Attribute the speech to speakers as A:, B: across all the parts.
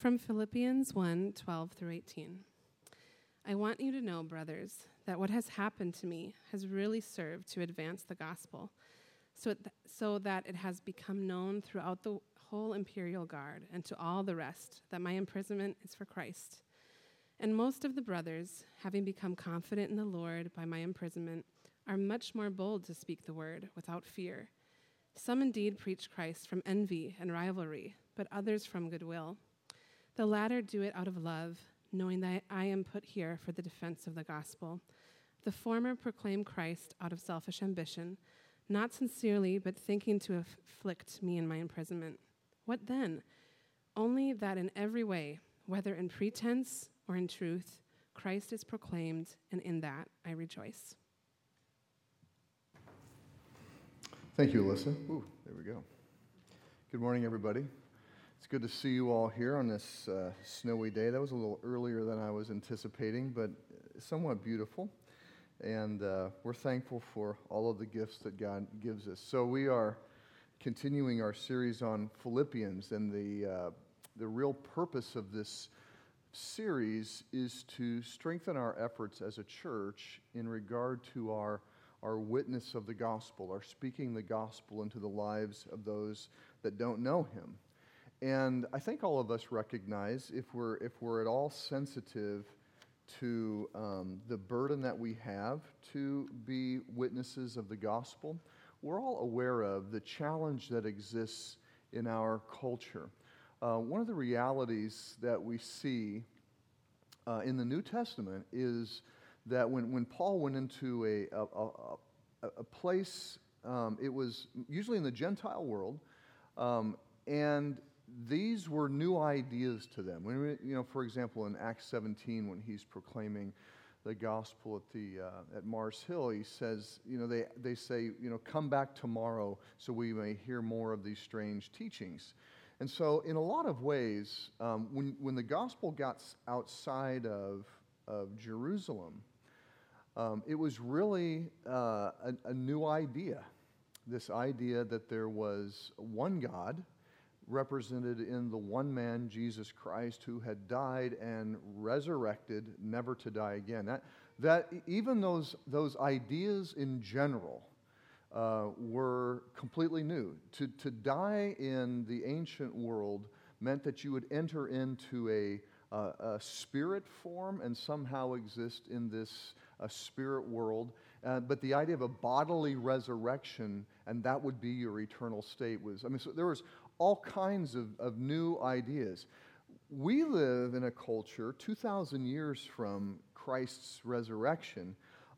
A: From Philippians 1 12 through 18. I want you to know, brothers, that what has happened to me has really served to advance the gospel, so, th- so that it has become known throughout the whole imperial guard and to all the rest that my imprisonment is for Christ. And most of the brothers, having become confident in the Lord by my imprisonment, are much more bold to speak the word without fear. Some indeed preach Christ from envy and rivalry, but others from goodwill. The latter do it out of love, knowing that I am put here for the defense of the gospel. The former proclaim Christ out of selfish ambition, not sincerely, but thinking to afflict me in my imprisonment. What then? Only that in every way, whether in pretense or in truth, Christ is proclaimed, and in that I rejoice.
B: Thank you, Alyssa. Ooh, there we go. Good morning, everybody. It's good to see you all here on this uh, snowy day. That was a little earlier than I was anticipating, but somewhat beautiful. And uh, we're thankful for all of the gifts that God gives us. So we are continuing our series on Philippians, and the, uh, the real purpose of this series is to strengthen our efforts as a church in regard to our, our witness of the gospel, our speaking the gospel into the lives of those that don't know Him. And I think all of us recognize if we're, if we're at all sensitive to um, the burden that we have to be witnesses of the gospel, we're all aware of the challenge that exists in our culture. Uh, one of the realities that we see uh, in the New Testament is that when, when Paul went into a, a, a, a place, um, it was usually in the Gentile world, um, and these were new ideas to them. When we, you know, for example, in Acts 17, when he's proclaiming the gospel at, the, uh, at Mars Hill, he says, you know, they, they say, you know, come back tomorrow so we may hear more of these strange teachings. And so, in a lot of ways, um, when, when the gospel got outside of, of Jerusalem, um, it was really uh, a, a new idea. This idea that there was one God represented in the one man, Jesus Christ, who had died and resurrected, never to die again. That, that even those, those ideas in general uh, were completely new. To, to die in the ancient world meant that you would enter into a, a spirit form and somehow exist in this uh, spirit world. Uh, but the idea of a bodily resurrection and that would be your eternal state was, I mean, so there was all kinds of, of new ideas. We live in a culture 2,000 years from Christ's resurrection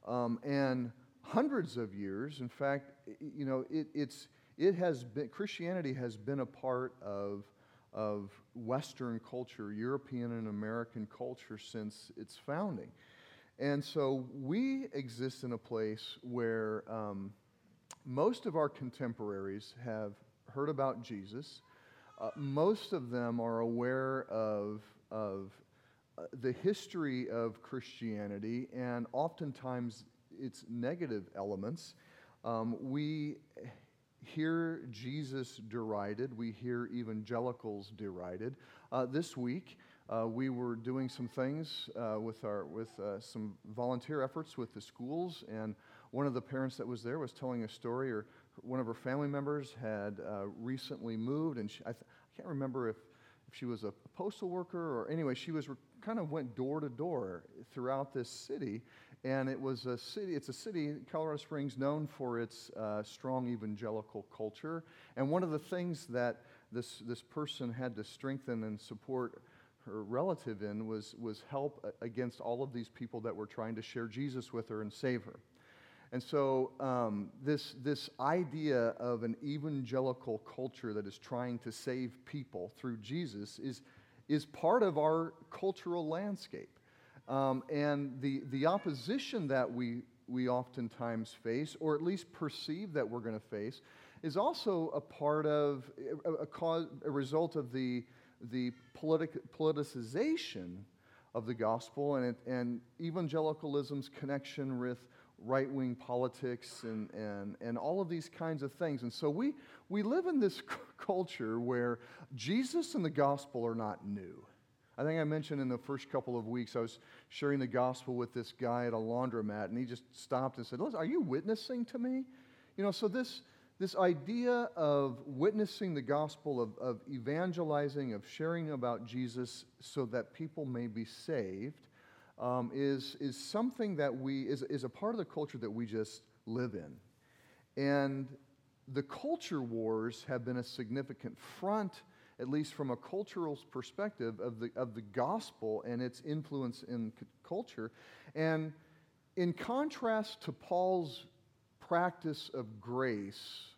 B: um, and hundreds of years. In fact, you know, it, it's, it has been, Christianity has been a part of, of Western culture, European and American culture since its founding. And so we exist in a place where um, most of our contemporaries have heard about Jesus. Uh, most of them are aware of, of uh, the history of Christianity and oftentimes its negative elements. Um, we hear Jesus derided, we hear evangelicals derided. Uh, this week, uh, we were doing some things uh, with, our, with uh, some volunteer efforts with the schools, and one of the parents that was there was telling a story, or one of her family members had uh, recently moved, and she, I, th- I, can't remember if, if she was a postal worker or anyway, she was re- kind of went door to door throughout this city, and it was a city. It's a city, Colorado Springs, known for its uh, strong evangelical culture. And one of the things that this this person had to strengthen and support her relative in was was help against all of these people that were trying to share Jesus with her and save her. And so, um, this, this idea of an evangelical culture that is trying to save people through Jesus is, is part of our cultural landscape. Um, and the, the opposition that we, we oftentimes face, or at least perceive that we're going to face, is also a part of, a, a, cause, a result of the, the politic, politicization of the gospel and, it, and evangelicalism's connection with right wing politics and, and, and all of these kinds of things. And so we, we live in this c- culture where Jesus and the gospel are not new. I think I mentioned in the first couple of weeks, I was sharing the gospel with this guy at a laundromat, and he just stopped and said, Listen, are you witnessing to me? You know, so this, this idea of witnessing the gospel, of, of evangelizing, of sharing about Jesus so that people may be saved, um, is, is something that we, is, is a part of the culture that we just live in. And the culture wars have been a significant front, at least from a cultural perspective, of the, of the gospel and its influence in c- culture. And in contrast to Paul's practice of grace,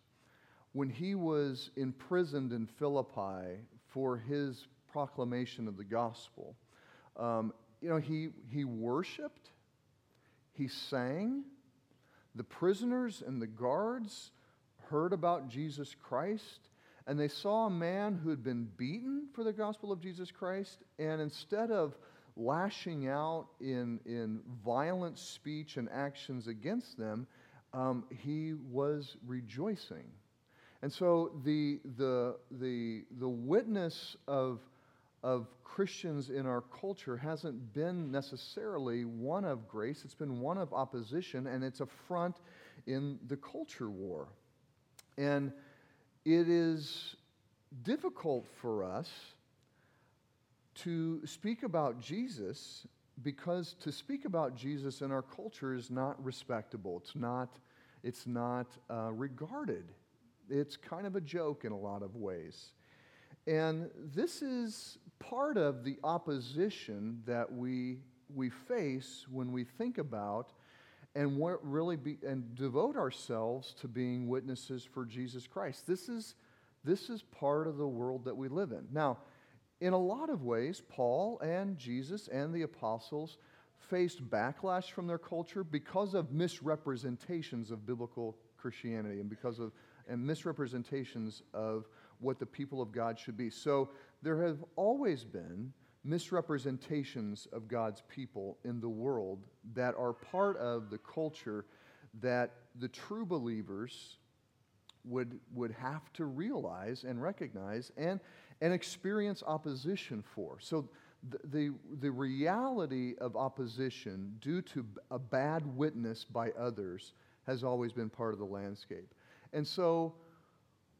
B: when he was imprisoned in Philippi for his proclamation of the gospel, um, you know, he, he worshiped, he sang, the prisoners and the guards heard about Jesus Christ, and they saw a man who had been beaten for the gospel of Jesus Christ, and instead of lashing out in, in violent speech and actions against them, um, he was rejoicing. And so the, the, the, the witness of, of Christians in our culture hasn't been necessarily one of grace, it's been one of opposition, and it's a front in the culture war. And it is difficult for us to speak about Jesus because to speak about Jesus in our culture is not respectable. It's not, it's not uh, regarded. It's kind of a joke in a lot of ways. And this is part of the opposition that we, we face when we think about and really be, and devote ourselves to being witnesses for Jesus Christ. This is, this is part of the world that we live in. Now, in a lot of ways, Paul and Jesus and the apostles faced backlash from their culture because of misrepresentations of biblical Christianity and because of and misrepresentations of what the people of God should be. So there have always been misrepresentations of God's people in the world that are part of the culture that the true believers would, would have to realize and recognize and, and experience opposition for. So the, the, the reality of opposition due to a bad witness by others has always been part of the landscape. And so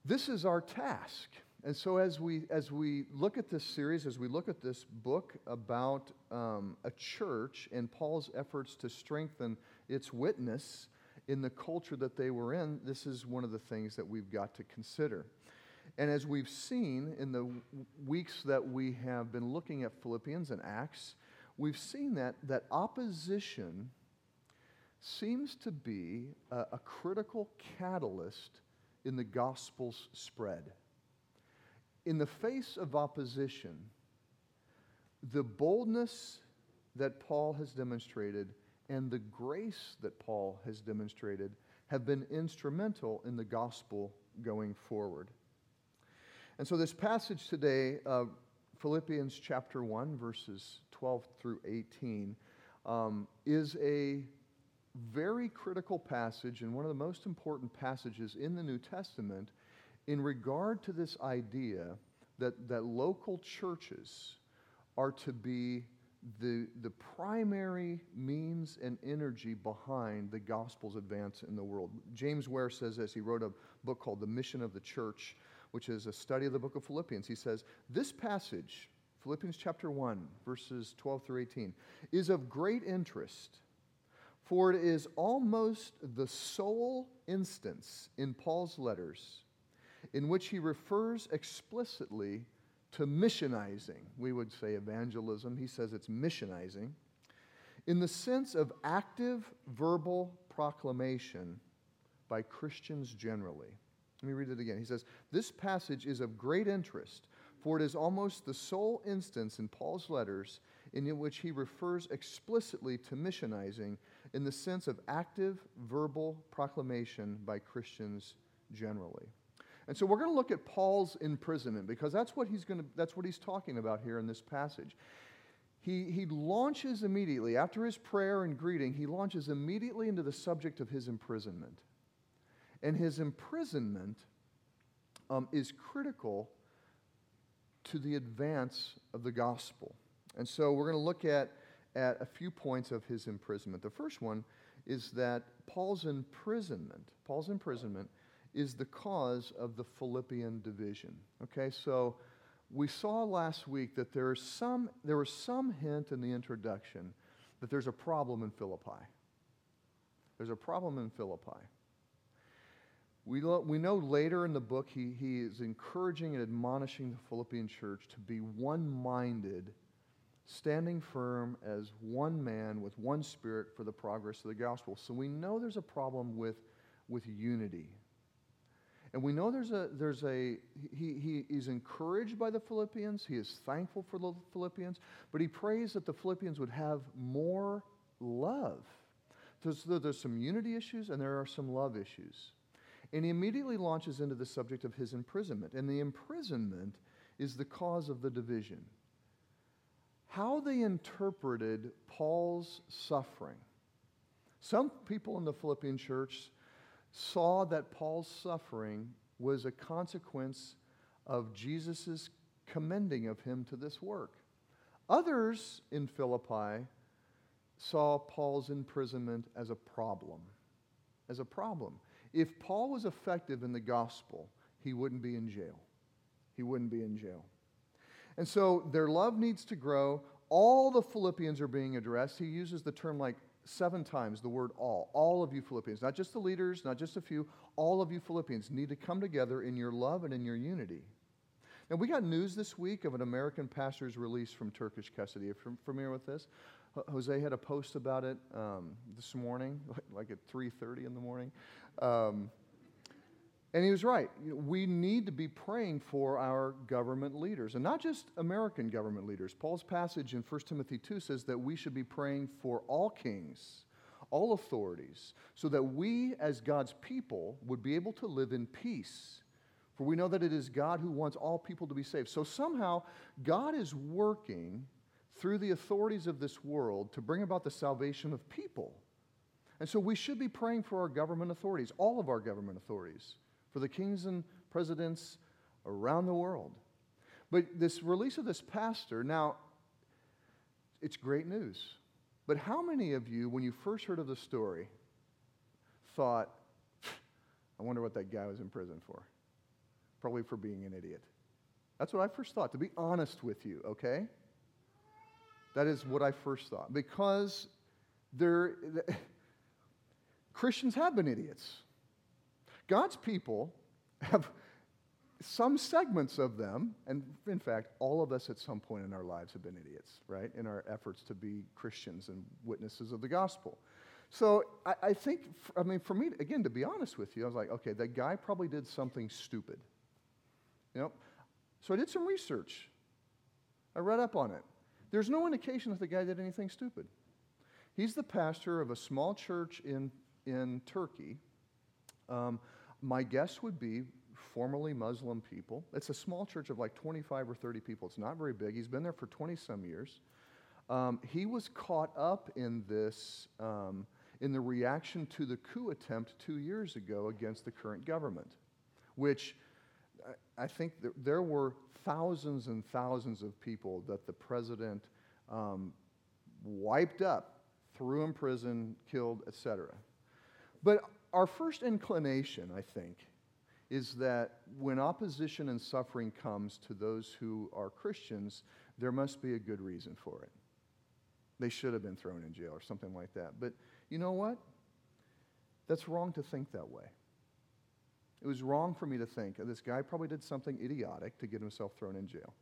B: this is our task. And so, as we, as we look at this series, as we look at this book about um, a church and Paul's efforts to strengthen its witness in the culture that they were in, this is one of the things that we've got to consider. And as we've seen in the weeks that we have been looking at Philippians and Acts, we've seen that, that opposition seems to be a, a critical catalyst in the gospel's spread in the face of opposition, the boldness that Paul has demonstrated and the grace that Paul has demonstrated have been instrumental in the gospel going forward. And so, this passage today, uh, Philippians chapter 1, verses 12 through 18, um, is a very critical passage and one of the most important passages in the New Testament in regard to this idea that, that local churches are to be the, the primary means and energy behind the gospel's advance in the world. James Ware says this. He wrote a book called The Mission of the Church, which is a study of the book of Philippians. He says, This passage, Philippians chapter 1, verses 12 through 18, is of great interest, for it is almost the sole instance in Paul's letters in which he refers explicitly to missionizing. We would say evangelism. He says it's missionizing in the sense of active verbal proclamation by Christians generally. Let me read it again. He says, This passage is of great interest, for it is almost the sole instance in Paul's letters in which he refers explicitly to missionizing in the sense of active verbal proclamation by Christians generally. And so we're going to look at Paul's imprisonment because that's what he's going to that's what he's talking about here in this passage. He, he launches immediately, after his prayer and greeting, he launches immediately into the subject of his imprisonment. And his imprisonment um, is critical to the advance of the gospel. And so we're going to look at, at a few points of his imprisonment. The first one is that Paul's imprisonment, Paul's imprisonment is the cause of the Philippian division. Okay, so we saw last week that there, is some, there was some hint in the introduction that there's a problem in Philippi. There's a problem in Philippi. We, lo- we know later in the book he, he is encouraging and admonishing the Philippian church to be one minded, standing firm as one man with one spirit for the progress of the gospel. So we know there's a problem with, with unity. And we know there's a, there's a he, he is encouraged by the Philippians. He is thankful for the Philippians, but he prays that the Philippians would have more love. There's, there's some unity issues and there are some love issues. And he immediately launches into the subject of his imprisonment. And the imprisonment is the cause of the division. How they interpreted Paul's suffering. Some people in the Philippian church saw that Paul's suffering was a consequence of Jesus' commending of him to this work. Others in Philippi saw Paul's imprisonment as a problem. As a problem. If Paul was effective in the gospel, he wouldn't be in jail. He wouldn't be in jail. And so their love needs to grow. All the Philippians are being addressed. He uses the term like seven times the word all. All of you Philippians, not just the leaders, not just a few, all of you Philippians need to come together in your love and in your unity. Now, we got news this week of an American pastor's release from Turkish custody. Are you familiar with this? Jose had a post about it um, this morning, like at 3:30 in the morning, um, and he was right. We need to be praying for our government leaders, and not just American government leaders. Paul's passage in 1 Timothy 2 says that we should be praying for all kings, all authorities, so that we, as God's people, would be able to live in peace. For we know that it is God who wants all people to be saved. So somehow, God is working through the authorities of this world to bring about the salvation of people. And so we should be praying for our government authorities, all of our government authorities, for the kings and presidents around the world. But this release of this pastor, now, it's great news. But how many of you, when you first heard of the story, thought, I wonder what that guy was in prison for? Probably for being an idiot. That's what I first thought, to be honest with you, okay? That is what I first thought. Because there, Christians have been idiots. God's people have some segments of them, and in fact, all of us at some point in our lives have been idiots, right? In our efforts to be Christians and witnesses of the gospel. So I, I think, I mean, for me, again, to be honest with you, I was like, okay, that guy probably did something stupid. You know? So I did some research. I read up on it. There's no indication that the guy did anything stupid. He's the pastor of a small church in, in Turkey. Um, my guess would be formerly Muslim people. It's a small church of like 25 or 30 people. It's not very big. He's been there for 20 some years. Um, he was caught up in this, um, in the reaction to the coup attempt two years ago against the current government, which I think there were thousands and thousands of people that the president um, wiped up, threw in prison, killed, etc. But our first inclination, I think, is that when opposition and suffering comes to those who are Christians, there must be a good reason for it. They should have been thrown in jail or something like that. But you know what? That's wrong to think that way. It was wrong for me to think this guy probably did something idiotic to get himself thrown in jail.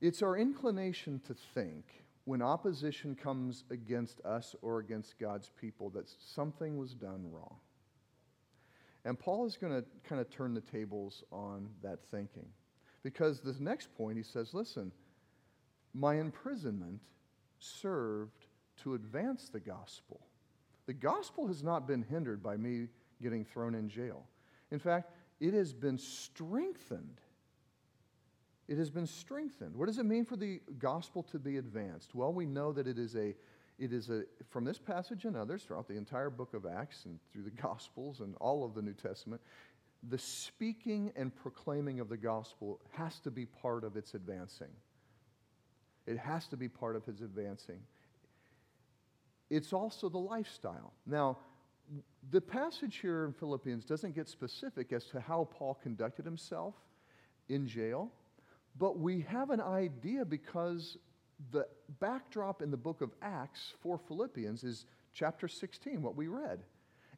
B: It's our inclination to think when opposition comes against us or against God's people that something was done wrong. And Paul is going to kind of turn the tables on that thinking. Because this next point, he says, listen, my imprisonment served to advance the gospel. The gospel has not been hindered by me getting thrown in jail. In fact, it has been strengthened. It has been strengthened. What does it mean for the gospel to be advanced? Well, we know that it is a it is a from this passage and others throughout the entire book of Acts and through the gospels and all of the New Testament, the speaking and proclaiming of the gospel has to be part of its advancing. It has to be part of his advancing. It's also the lifestyle. Now, the passage here in Philippians doesn't get specific as to how Paul conducted himself in jail, but we have an idea because the backdrop in the book of Acts for Philippians is chapter 16, what we read.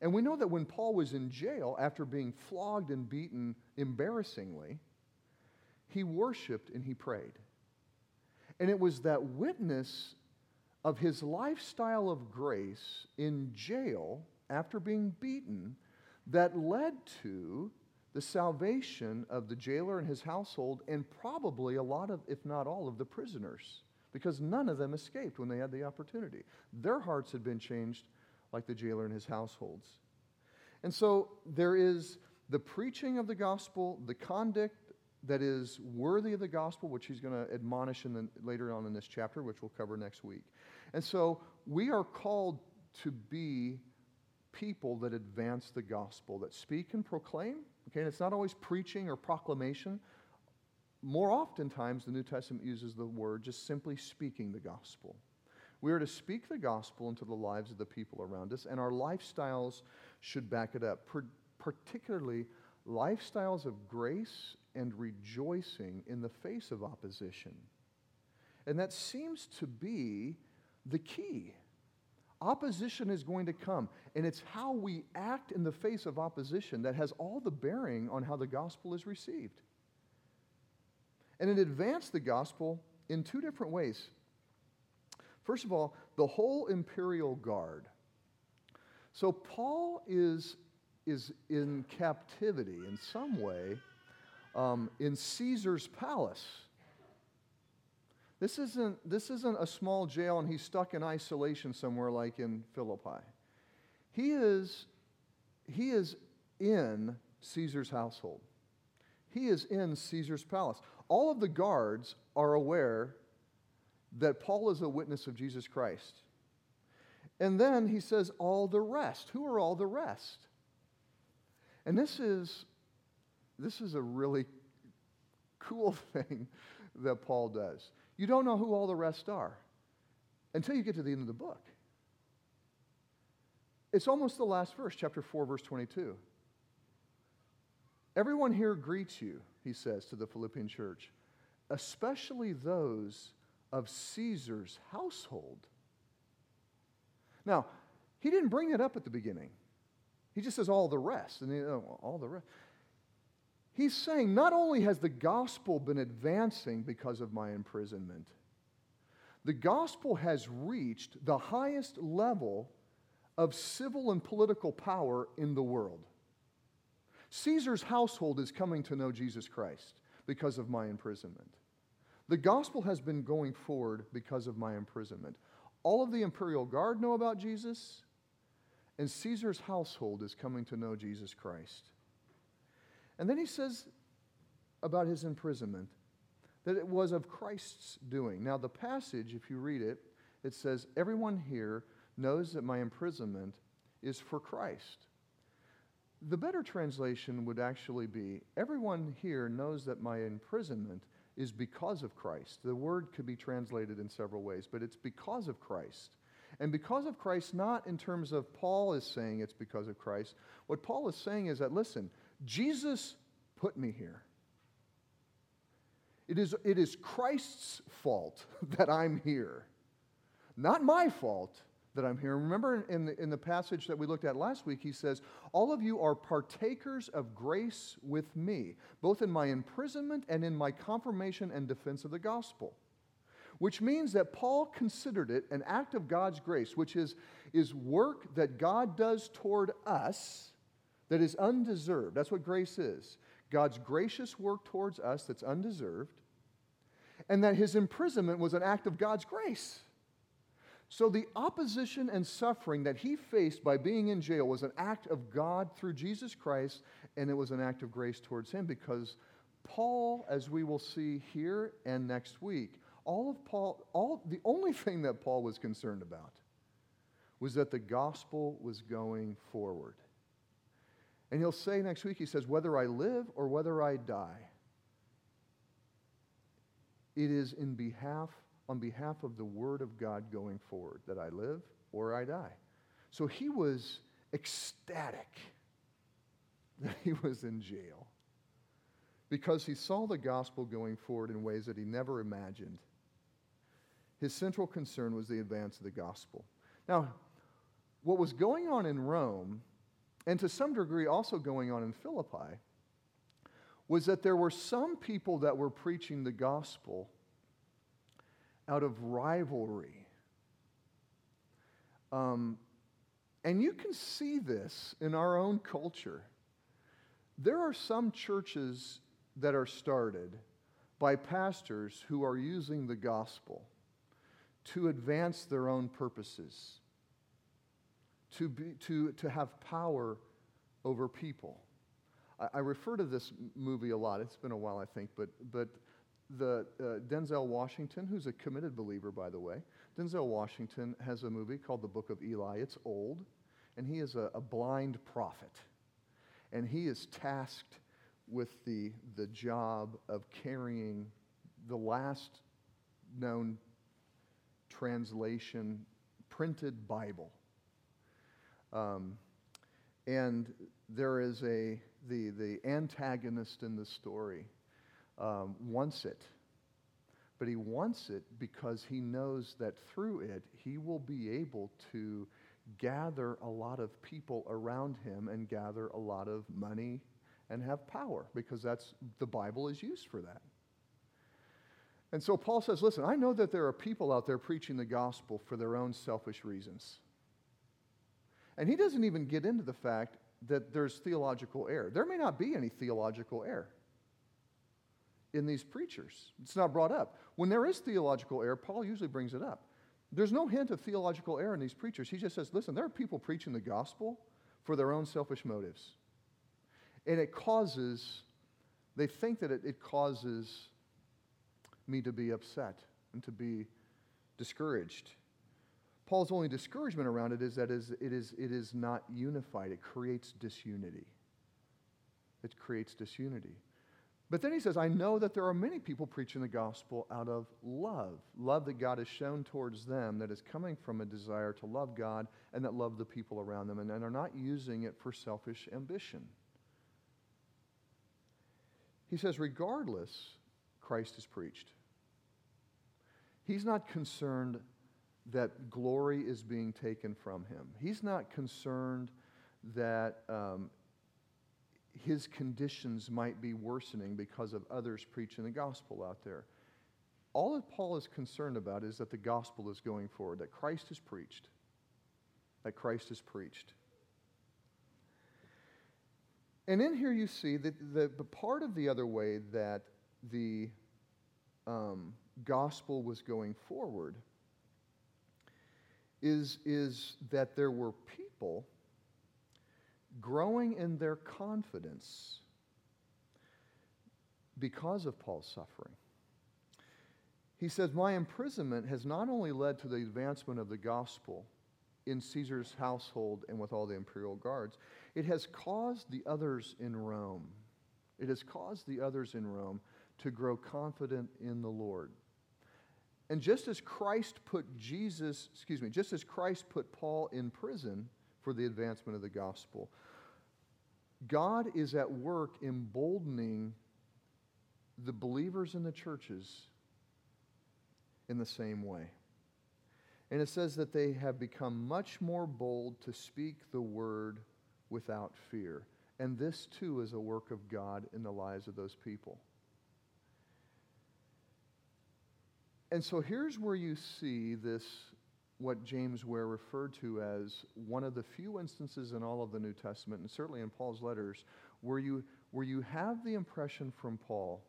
B: And we know that when Paul was in jail after being flogged and beaten embarrassingly, he worshiped and he prayed. And it was that witness of his lifestyle of grace in jail after being beaten that led to the salvation of the jailer and his household and probably a lot of, if not all, of the prisoners because none of them escaped when they had the opportunity. Their hearts had been changed like the jailer and his households. And so there is the preaching of the gospel, the conduct that is worthy of the gospel, which he's going to admonish in the, later on in this chapter, which we'll cover next week. And so we are called to be people that advance the gospel, that speak and proclaim. Okay, and it's not always preaching or proclamation. More oftentimes, the New Testament uses the word just simply speaking the gospel. We are to speak the gospel into the lives of the people around us, and our lifestyles should back it up, particularly lifestyles of grace and rejoicing in the face of opposition. And that seems to be the key. Opposition is going to come, and it's how we act in the face of opposition that has all the bearing on how the gospel is received. And it advanced the gospel in two different ways. First of all, the whole imperial guard. So Paul is, is in captivity in some way um, in Caesar's palace. This isn't, this isn't a small jail and he's stuck in isolation somewhere like in Philippi. He is, he is in Caesar's household. He is in Caesar's palace. All of the guards are aware that Paul is a witness of Jesus Christ. And then he says, all the rest. Who are all the rest? And this is, this is a really cool thing that Paul does. You don't know who all the rest are until you get to the end of the book. It's almost the last verse, chapter 4, verse 22. Everyone here greets you, he says to the Philippian church, especially those of Caesar's household. Now, he didn't bring it up at the beginning. He just says all the rest, and know, oh, all the rest. He's saying not only has the gospel been advancing because of my imprisonment, the gospel has reached the highest level of civil and political power in the world. Caesar's household is coming to know Jesus Christ because of my imprisonment. The gospel has been going forward because of my imprisonment. All of the imperial guard know about Jesus, and Caesar's household is coming to know Jesus Christ. And then he says about his imprisonment that it was of Christ's doing. Now, the passage, if you read it, it says, Everyone here knows that my imprisonment is for Christ. The better translation would actually be, Everyone here knows that my imprisonment is because of Christ. The word could be translated in several ways, but it's because of Christ. And because of Christ, not in terms of Paul is saying it's because of Christ. What Paul is saying is that, listen, Jesus put me here. It is, it is Christ's fault that I'm here, not my fault that I'm here. Remember in the, in the passage that we looked at last week, he says, All of you are partakers of grace with me, both in my imprisonment and in my confirmation and defense of the gospel. Which means that Paul considered it an act of God's grace, which is, is work that God does toward us that is undeserved. That's what grace is God's gracious work towards us that's undeserved, and that his imprisonment was an act of God's grace. So the opposition and suffering that he faced by being in jail was an act of God through Jesus Christ, and it was an act of grace towards him because Paul, as we will see here and next week, all of Paul, all the only thing that Paul was concerned about was that the gospel was going forward. And he'll say next week, he says, whether I live or whether I die, it is in behalf, on behalf of the word of God going forward that I live or I die. So he was ecstatic that he was in jail because he saw the gospel going forward in ways that he never imagined. His central concern was the advance of the gospel. Now, what was going on in Rome, and to some degree also going on in Philippi, was that there were some people that were preaching the gospel out of rivalry. Um, and you can see this in our own culture. There are some churches that are started by pastors who are using the gospel to advance their own purposes, to, be, to, to have power over people. I, I refer to this movie a lot. It's been a while, I think, but, but the uh, Denzel Washington, who's a committed believer, by the way, Denzel Washington has a movie called The Book of Eli. It's old, and he is a, a blind prophet. And he is tasked with the, the job of carrying the last known translation printed Bible. Um, and there is a, the, the antagonist in the story um, wants it. But he wants it because he knows that through it, he will be able to gather a lot of people around him and gather a lot of money and have power because that's the Bible is used for that. And so Paul says, listen, I know that there are people out there preaching the gospel for their own selfish reasons. And he doesn't even get into the fact that there's theological error. There may not be any theological error in these preachers. It's not brought up. When there is theological error, Paul usually brings it up. There's no hint of theological error in these preachers. He just says, listen, there are people preaching the gospel for their own selfish motives. And it causes, they think that it, it causes me to be upset and to be discouraged. Paul's only discouragement around it is that it is, it is not unified. It creates disunity. It creates disunity. But then he says, I know that there are many people preaching the gospel out of love, love that God has shown towards them that is coming from a desire to love God and that love the people around them and, and are not using it for selfish ambition. He says, regardless, Christ is preached. He's not concerned that glory is being taken from him. He's not concerned that um, his conditions might be worsening because of others preaching the gospel out there. All that Paul is concerned about is that the gospel is going forward, that Christ is preached. That Christ is preached. And in here you see that the, the part of the other way that the um, gospel was going forward is, is that there were people growing in their confidence because of Paul's suffering. He says, My imprisonment has not only led to the advancement of the gospel in Caesar's household and with all the imperial guards, it has caused the others in Rome, it has caused the others in Rome to grow confident in the Lord. And just as Christ put Jesus, excuse me, just as Christ put Paul in prison, for the advancement of the gospel. God is at work emboldening the believers in the churches in the same way. And it says that they have become much more bold to speak the word without fear. And this too is a work of God in the lives of those people. And so here's where you see this what James Ware referred to as one of the few instances in all of the New Testament, and certainly in Paul's letters, where you, where you have the impression from Paul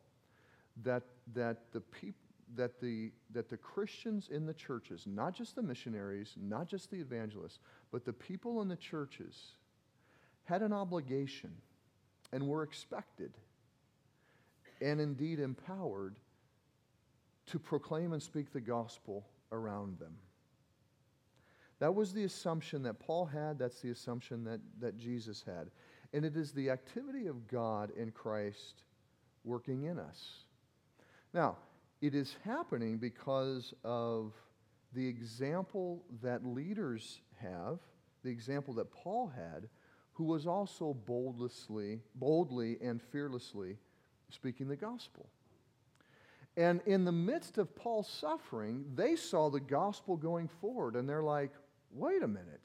B: that, that, the peop, that, the, that the Christians in the churches, not just the missionaries, not just the evangelists, but the people in the churches, had an obligation and were expected and indeed empowered to proclaim and speak the gospel around them. That was the assumption that Paul had. That's the assumption that, that Jesus had. and it is the activity of God in Christ working in us. Now, it is happening because of the example that leaders have, the example that Paul had, who was also boldly, boldly and fearlessly speaking the gospel. And in the midst of Paul's suffering, they saw the gospel going forward, and they're like, wait a minute.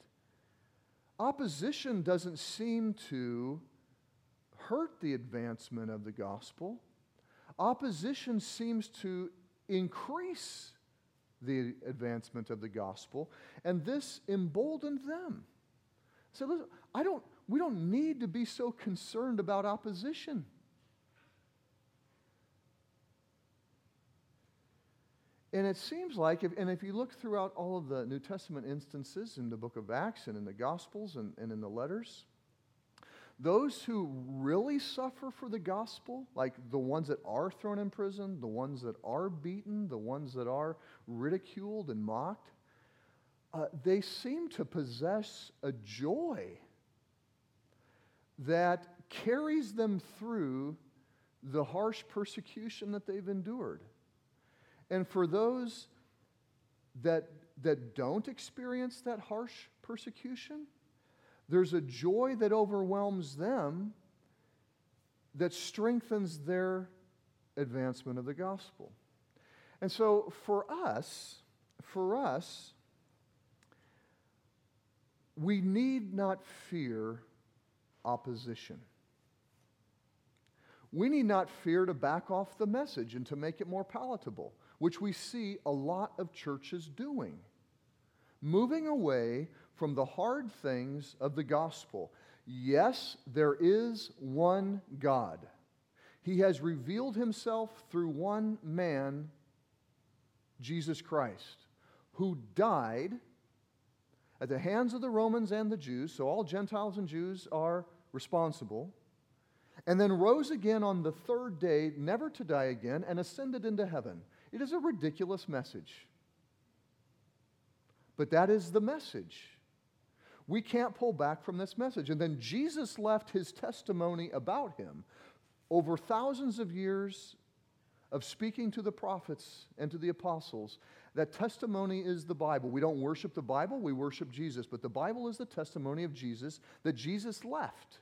B: Opposition doesn't seem to hurt the advancement of the gospel. Opposition seems to increase the advancement of the gospel, and this emboldened them. So listen, I don't, we don't need to be so concerned about opposition. And it seems like, if, and if you look throughout all of the New Testament instances in the book of Acts and in the Gospels and, and in the letters, those who really suffer for the gospel, like the ones that are thrown in prison, the ones that are beaten, the ones that are ridiculed and mocked, uh, they seem to possess a joy that carries them through the harsh persecution that they've endured. And for those that, that don't experience that harsh persecution, there's a joy that overwhelms them that strengthens their advancement of the gospel. And so for us, for us, we need not fear opposition. We need not fear to back off the message and to make it more palatable which we see a lot of churches doing. Moving away from the hard things of the gospel. Yes, there is one God. He has revealed himself through one man, Jesus Christ, who died at the hands of the Romans and the Jews, so all Gentiles and Jews are responsible, and then rose again on the third day, never to die again, and ascended into heaven. It is a ridiculous message. But that is the message. We can't pull back from this message. And then Jesus left his testimony about him over thousands of years of speaking to the prophets and to the apostles. That testimony is the Bible. We don't worship the Bible, we worship Jesus. But the Bible is the testimony of Jesus that Jesus left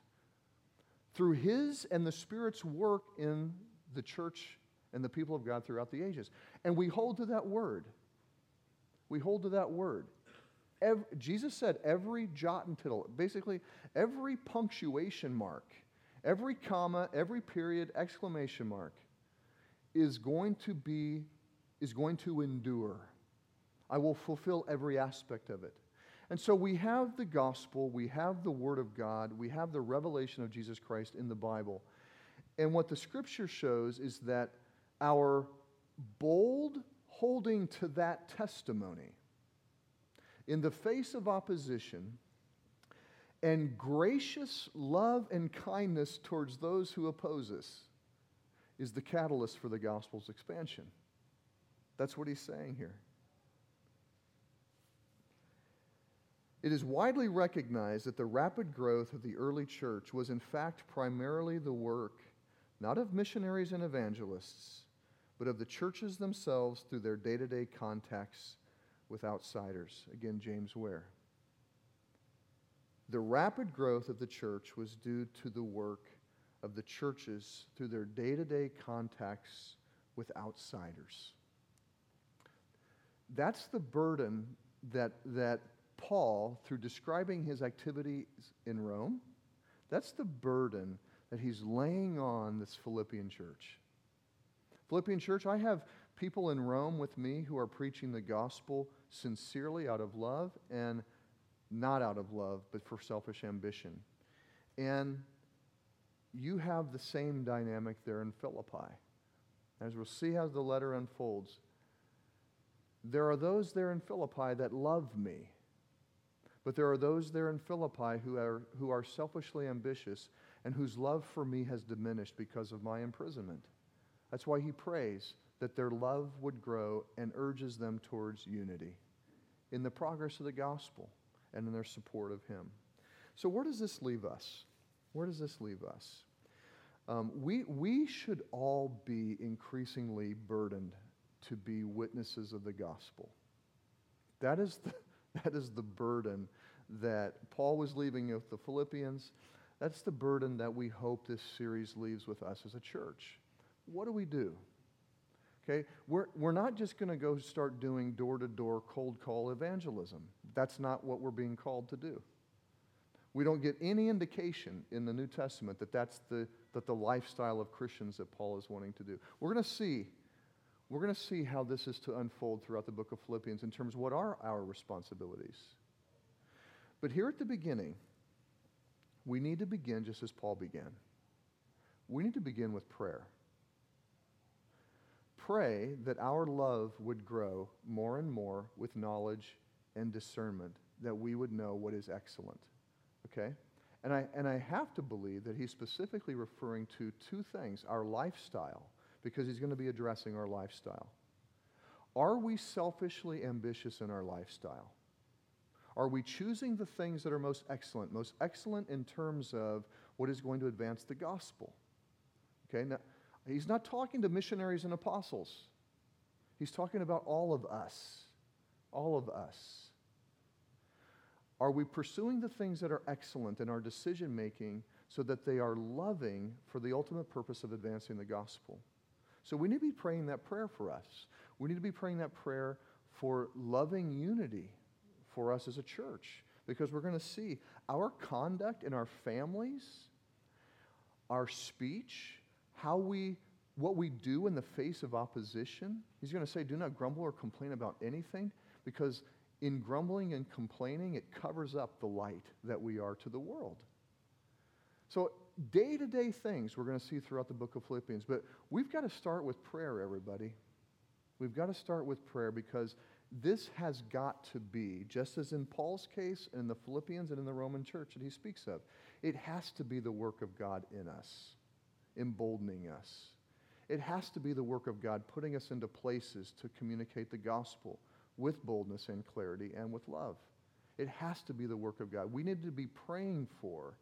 B: through his and the Spirit's work in the church and the people of God throughout the ages. And we hold to that word. We hold to that word. Every, Jesus said every jot and tittle, basically every punctuation mark, every comma, every period, exclamation mark is going to be, is going to endure. I will fulfill every aspect of it. And so we have the gospel, we have the word of God, we have the revelation of Jesus Christ in the Bible. And what the scripture shows is that our bold holding to that testimony in the face of opposition and gracious love and kindness towards those who oppose us is the catalyst for the gospel's expansion. That's what he's saying here. It is widely recognized that the rapid growth of the early church was, in fact, primarily the work not of missionaries and evangelists, but of the churches themselves through their day to day contacts with outsiders. Again, James Ware. The rapid growth of the church was due to the work of the churches through their day to day contacts with outsiders. That's the burden that, that Paul, through describing his activities in Rome, that's the burden that he's laying on this Philippian church. Philippian church, I have people in Rome with me who are preaching the gospel sincerely out of love and not out of love, but for selfish ambition. And you have the same dynamic there in Philippi. As we'll see how the letter unfolds, there are those there in Philippi that love me. But there are those there in Philippi who are, who are selfishly ambitious and whose love for me has diminished because of my imprisonment. That's why he prays that their love would grow and urges them towards unity in the progress of the gospel and in their support of him. So, where does this leave us? Where does this leave us? Um, we, we should all be increasingly burdened to be witnesses of the gospel. That is the, that is the burden that Paul was leaving with the Philippians. That's the burden that we hope this series leaves with us as a church. What do we do? Okay, we're, we're not just going to go start doing door to door cold call evangelism. That's not what we're being called to do. We don't get any indication in the New Testament that that's the, that the lifestyle of Christians that Paul is wanting to do. We're going to see we're going to see how this is to unfold throughout the book of Philippians in terms of what are our responsibilities. But here at the beginning, we need to begin just as Paul began. We need to begin with prayer. Pray that our love would grow more and more with knowledge and discernment, that we would know what is excellent. Okay? And I, and I have to believe that he's specifically referring to two things our lifestyle, because he's going to be addressing our lifestyle. Are we selfishly ambitious in our lifestyle? Are we choosing the things that are most excellent? Most excellent in terms of what is going to advance the gospel. Okay, now, he's not talking to missionaries and apostles, he's talking about all of us. All of us. Are we pursuing the things that are excellent in our decision making so that they are loving for the ultimate purpose of advancing the gospel? So we need to be praying that prayer for us. We need to be praying that prayer for loving unity for us as a church because we're going to see our conduct in our families, our speech, how we what we do in the face of opposition. He's going to say, "Do not grumble or complain about anything," because in grumbling and complaining, it covers up the light that we are to the world. So, day to day things we're going to see throughout the book of Philippians, but we've got to start with prayer, everybody. We've got to start with prayer because this has got to be, just as in Paul's case, in the Philippians, and in the Roman church that he speaks of, it has to be the work of God in us, emboldening us. It has to be the work of God putting us into places to communicate the gospel with boldness and clarity and with love. It has to be the work of God. We need to be praying for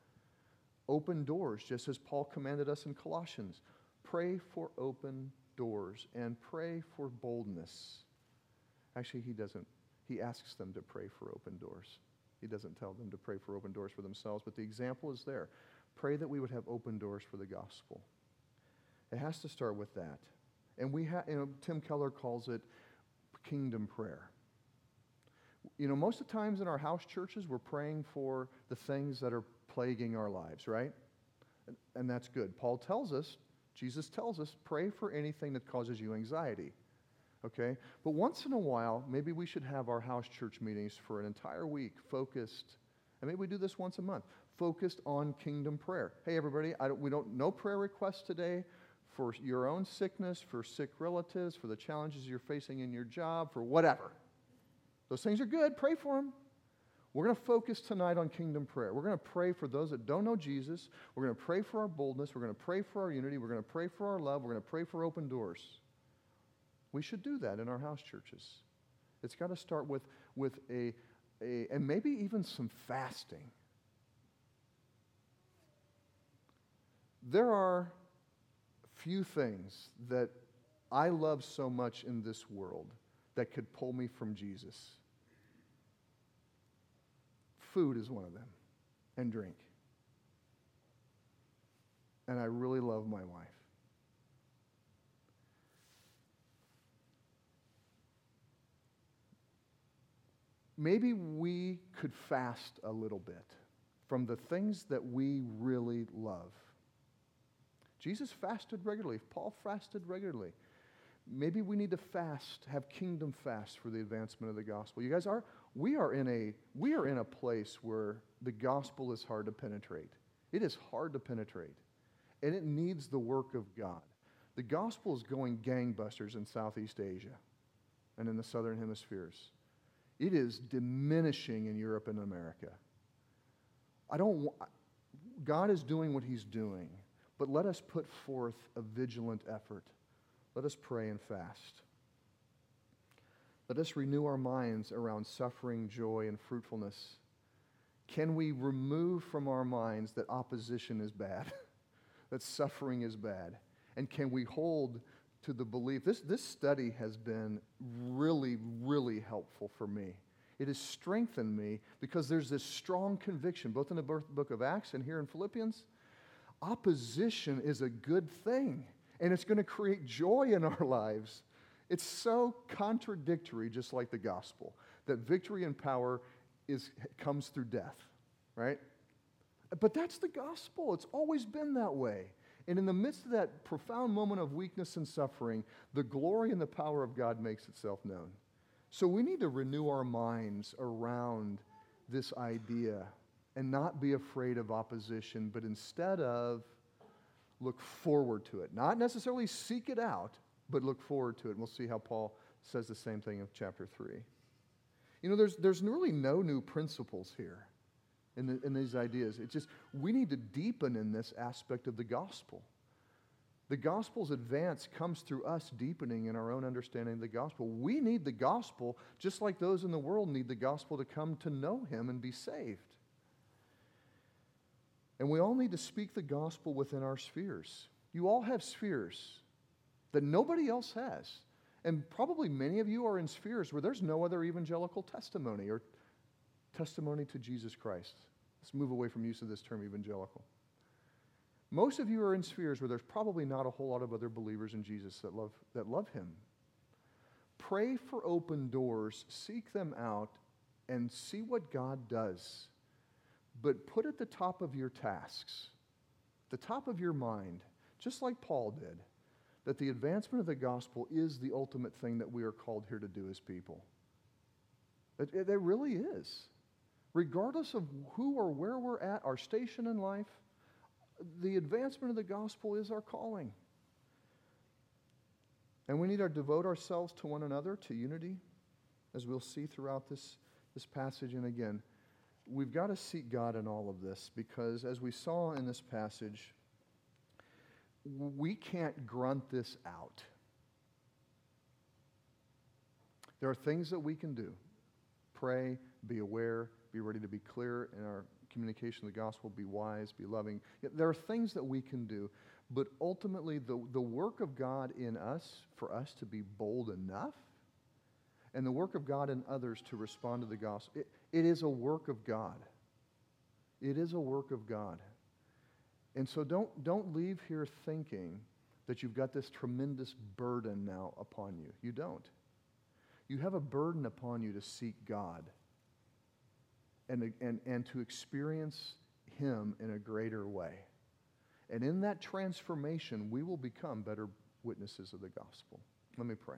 B: open doors, just as Paul commanded us in Colossians. Pray for open doors and pray for boldness Actually, he doesn't. He asks them to pray for open doors. He doesn't tell them to pray for open doors for themselves, but the example is there. Pray that we would have open doors for the gospel. It has to start with that. And we have, you know, Tim Keller calls it kingdom prayer. You know, most of the times in our house churches, we're praying for the things that are plaguing our lives, right? And, and that's good. Paul tells us, Jesus tells us, pray for anything that causes you anxiety okay? But once in a while, maybe we should have our house church meetings for an entire week focused, and maybe we do this once a month, focused on kingdom prayer. Hey, everybody, don't, we don't, no prayer requests today for your own sickness, for sick relatives, for the challenges you're facing in your job, for whatever. Those things are good, pray for them. We're going to focus tonight on kingdom prayer. We're going to pray for those that don't know Jesus. We're going to pray for our boldness. We're going to pray for our unity. We're going to pray for our love. We're going to pray for open doors. We should do that in our house churches. It's got to start with, with a, a, and maybe even some fasting. There are few things that I love so much in this world that could pull me from Jesus. Food is one of them, and drink. And I really love my wife. maybe we could fast a little bit from the things that we really love. Jesus fasted regularly. Paul fasted regularly. Maybe we need to fast, have kingdom fast for the advancement of the gospel. You guys are we are in a we are in a place where the gospel is hard to penetrate. It is hard to penetrate. And it needs the work of God. The gospel is going gangbusters in Southeast Asia and in the southern hemispheres. It is diminishing in Europe and America. I don't God is doing what he's doing, but let us put forth a vigilant effort. Let us pray and fast. Let us renew our minds around suffering, joy, and fruitfulness. Can we remove from our minds that opposition is bad, that suffering is bad? And can we hold to the belief? This, this study has been really, really helpful for me. It has strengthened me because there's this strong conviction, both in the book of Acts and here in Philippians. Opposition is a good thing, and it's going to create joy in our lives. It's so contradictory, just like the gospel, that victory and power is, comes through death, right? But that's the gospel. It's always been that way. And in the midst of that profound moment of weakness and suffering, the glory and the power of God makes itself known. So we need to renew our minds around this idea and not be afraid of opposition, but instead of look forward to it. Not necessarily seek it out, but look forward to it. And we'll see how Paul says the same thing in chapter 3. You know, there's, there's really no new principles here in, the, in these ideas. It's just we need to deepen in this aspect of the gospel. The gospel's advance comes through us deepening in our own understanding of the gospel. We need the gospel just like those in the world need the gospel to come to know him and be saved. And we all need to speak the gospel within our spheres. You all have spheres that nobody else has. And probably many of you are in spheres where there's no other evangelical testimony or testimony to Jesus Christ. Let's move away from use of this term evangelical. Most of you are in spheres where there's probably not a whole lot of other believers in Jesus that love, that love him. Pray for open doors, seek them out, and see what God does. But put at the top of your tasks, the top of your mind, just like Paul did, that the advancement of the gospel is the ultimate thing that we are called here to do as people. It, it, it really is. Regardless of who or where we're at, our station in life, the advancement of the gospel is our calling. And we need to devote ourselves to one another, to unity, as we'll see throughout this, this passage. And again, we've got to seek God in all of this because, as we saw in this passage, we can't grunt this out. There are things that we can do pray, be aware, be ready to be clear in our communication of the gospel, be wise, be loving. There are things that we can do, but ultimately, the, the work of God in us, for us to be bold enough, and the work of God in others to respond to the gospel, it, it is a work of God. It is a work of God. And so don't, don't leave here thinking that you've got this tremendous burden now upon you. You don't. You have a burden upon you to seek God and, and, and to experience Him in a greater way. And in that transformation, we will become better witnesses of the gospel. Let me pray.